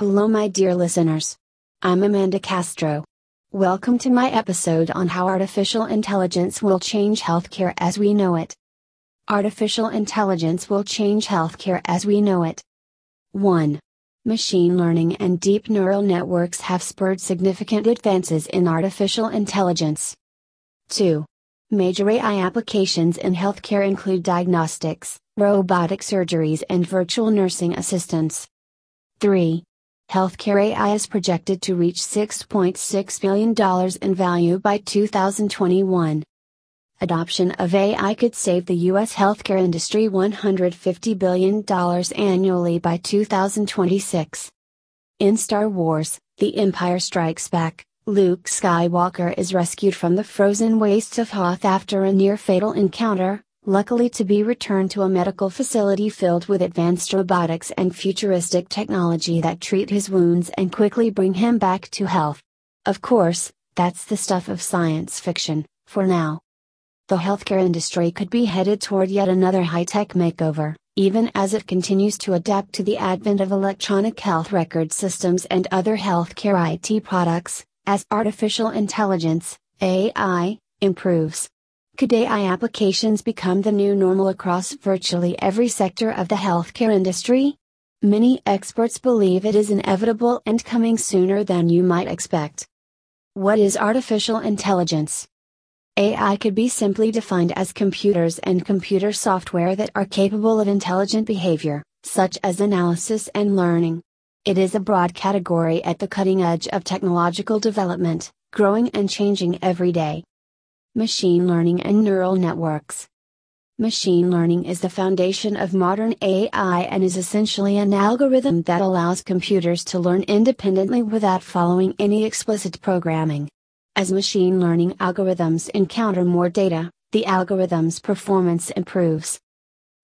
Hello, my dear listeners. I'm Amanda Castro. Welcome to my episode on how artificial intelligence will change healthcare as we know it. Artificial intelligence will change healthcare as we know it. 1. Machine learning and deep neural networks have spurred significant advances in artificial intelligence. 2. Major AI applications in healthcare include diagnostics, robotic surgeries, and virtual nursing assistants. 3. Healthcare AI is projected to reach $6.6 billion in value by 2021. Adoption of AI could save the U.S. healthcare industry $150 billion annually by 2026. In Star Wars, The Empire Strikes Back, Luke Skywalker is rescued from the frozen wastes of Hoth after a near fatal encounter, luckily to be returned to a medical facility filled with advanced robotics and futuristic technology that treat his wounds and quickly bring him back to health. Of course, that's the stuff of science fiction, for now. The healthcare industry could be headed toward yet another high tech makeover, even as it continues to adapt to the advent of electronic health record systems and other healthcare IT products, as artificial intelligence, AI, improves. Could AI applications become the new normal across virtually every sector of the healthcare industry? Many experts believe it is inevitable and coming sooner than you might expect. What is artificial intelligence? AI could be simply defined as computers and computer software that are capable of intelligent behavior, such as analysis and learning. It is a broad category at the cutting edge of technological development, growing and changing every day. Machine learning and neural networks. Machine learning is the foundation of modern AI and is essentially an algorithm that allows computers to learn independently without following any explicit programming. As machine learning algorithms encounter more data, the algorithm's performance improves.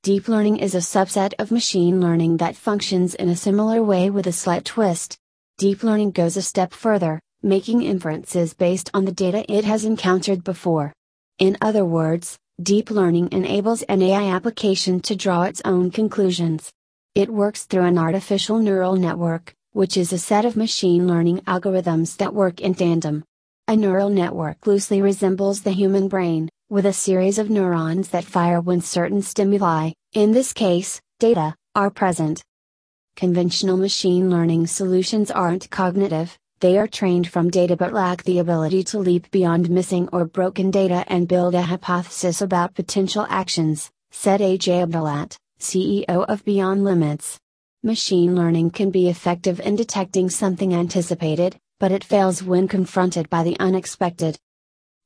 Deep learning is a subset of machine learning that functions in a similar way with a slight twist. Deep learning goes a step further, making inferences based on the data it has encountered before. In other words, deep learning enables an AI application to draw its own conclusions. It works through an artificial neural network, which is a set of machine learning algorithms that work in tandem. A neural network loosely resembles the human brain, with a series of neurons that fire when certain stimuli, in this case, data, are present. Conventional machine learning solutions aren't cognitive, they are trained from data but lack the ability to leap beyond missing or broken data and build a hypothesis about potential actions, said AJ Abdullat, CEO of Beyond Limits. Machine learning can be effective in detecting something anticipated, but it fails when confronted by the unexpected.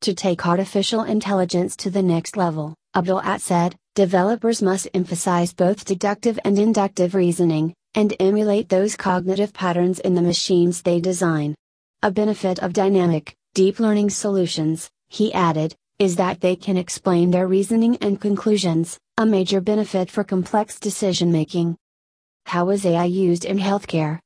To take artificial intelligence to the next level, Abdullat said, developers must emphasize both deductive and inductive reasoning, and emulate those cognitive patterns in the machines they design. A benefit of dynamic, deep learning solutions, he added, is that they can explain their reasoning and conclusions, a major benefit for complex decision making. How is AI used in healthcare?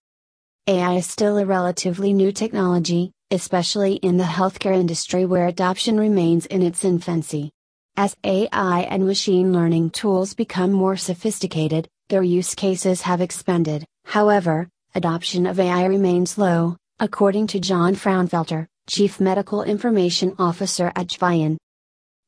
AI is still a relatively new technology, especially in the healthcare industry where adoption remains in its infancy. As AI and machine learning tools become more sophisticated, their use cases have expanded, however, adoption of AI remains low, according to John Frownfelter, Chief Medical Information Officer at Jvion.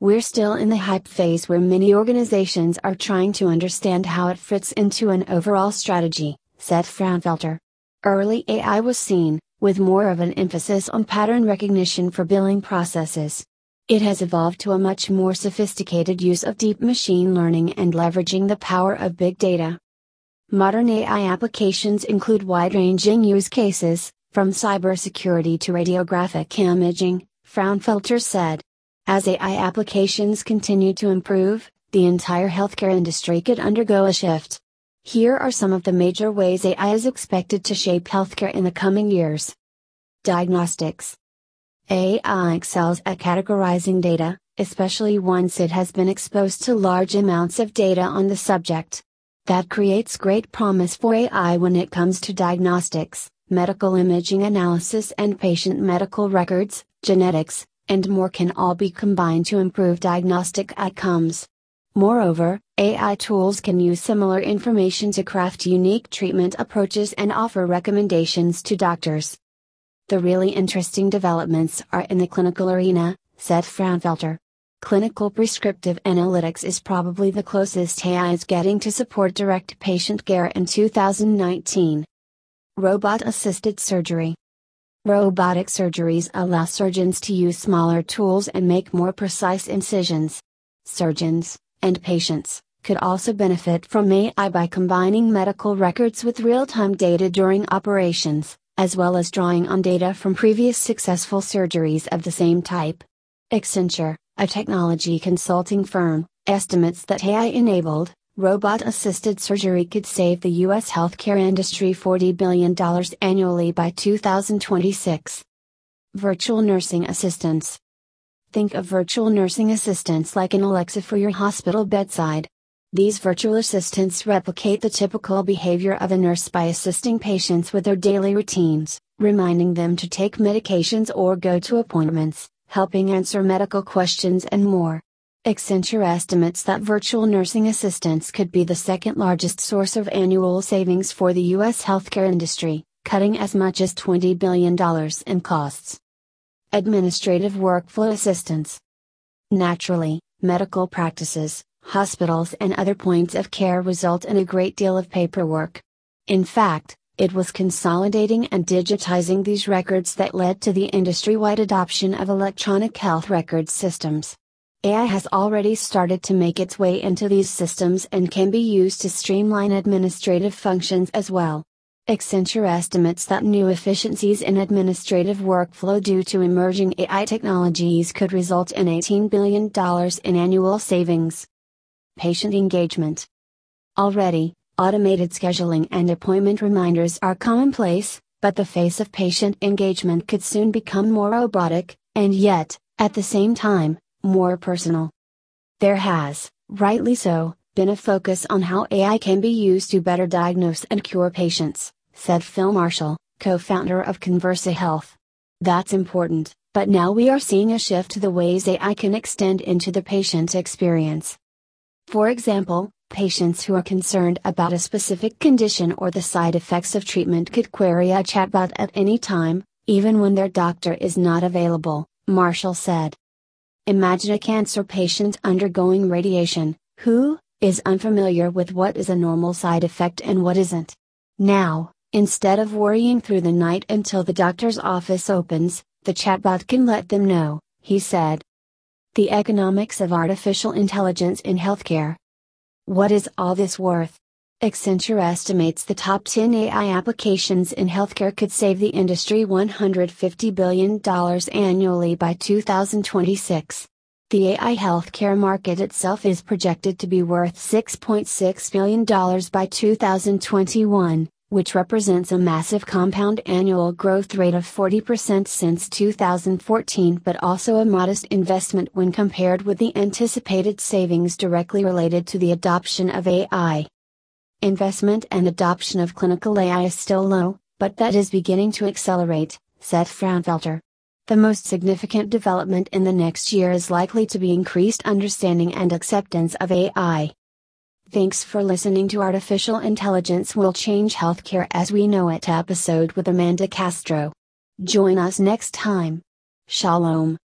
We're still in the hype phase where many organizations are trying to understand how it fits into an overall strategy, said Frownfelter. Early AI was seen, with more of an emphasis on pattern recognition for billing processes. It has evolved to a much more sophisticated use of deep machine learning and leveraging the power of big data. Modern AI applications include wide ranging use cases, from cybersecurity to radiographic imaging, Frownfelter said. As AI applications continue to improve, the entire healthcare industry could undergo a shift. Here are some of the major ways AI is expected to shape healthcare in the coming years. Diagnostics AI excels at categorizing data, especially once it has been exposed to large amounts of data on the subject. That creates great promise for AI when it comes to diagnostics, medical imaging analysis, and patient medical records, genetics, and more can all be combined to improve diagnostic outcomes. Moreover, AI tools can use similar information to craft unique treatment approaches and offer recommendations to doctors. The really interesting developments are in the clinical arena, said Frownfelter. Clinical prescriptive analytics is probably the closest AI is getting to support direct patient care in 2019. Robot assisted surgery. Robotic surgeries allow surgeons to use smaller tools and make more precise incisions. Surgeons, and patients, could also benefit from AI by combining medical records with real time data during operations, as well as drawing on data from previous successful surgeries of the same type. Accenture, a technology consulting firm, estimates that AI enabled, robot assisted surgery could save the U.S. healthcare industry $40 billion annually by 2026. Virtual nursing assistants. Think of virtual nursing assistants like an Alexa for your hospital bedside. These virtual assistants replicate the typical behavior of a nurse by assisting patients with their daily routines, reminding them to take medications or go to appointments, helping answer medical questions and more. Accenture estimates that virtual nursing assistants could be the second largest source of annual savings for the U.S. healthcare industry, cutting as much as $20 billion in costs. Administrative workflow assistance. Naturally, medical practices, hospitals, and other points of care result in a great deal of paperwork. In fact, it was consolidating and digitizing these records that led to the industry wide adoption of electronic health record systems. AI has already started to make its way into these systems and can be used to streamline administrative functions as well. Accenture estimates that new efficiencies in administrative workflow due to emerging AI technologies could result in $18 billion in annual savings. Patient engagement. Already, automated scheduling and appointment reminders are commonplace, but the face of patient engagement could soon become more robotic, and yet, at the same time, more personal. There has, rightly so, been a focus on how AI can be used to better diagnose and cure patients, said Phil Marshall, co founder of Conversa Health. That's important, but now we are seeing a shift to the ways AI can extend into the patient experience. For example, patients who are concerned about a specific condition or the side effects of treatment could query a chatbot at any time, even when their doctor is not available, Marshall said. Imagine a cancer patient undergoing radiation, who is unfamiliar with what is a normal side effect and what isn't. Now, instead of worrying through the night until the doctor's office opens, the chatbot can let them know, he said. The economics of artificial intelligence in healthcare. What is all this worth? Accenture estimates the top 10 AI applications in healthcare could save the industry $150 billion annually by 2026. The AI healthcare market itself is projected to be worth $6.6 billion by 2021, which represents a massive compound annual growth rate of 40% since 2014 but also a modest investment when compared with the anticipated savings directly related to the adoption of AI. Investment and adoption of clinical AI is still low, but that is beginning to accelerate, said Frownfelter. The most significant development in the next year is likely to be increased understanding and acceptance of AI. Thanks for listening to Artificial Intelligence Will Change Healthcare as We Know It episode with Amanda Castro. Join us next time. Shalom.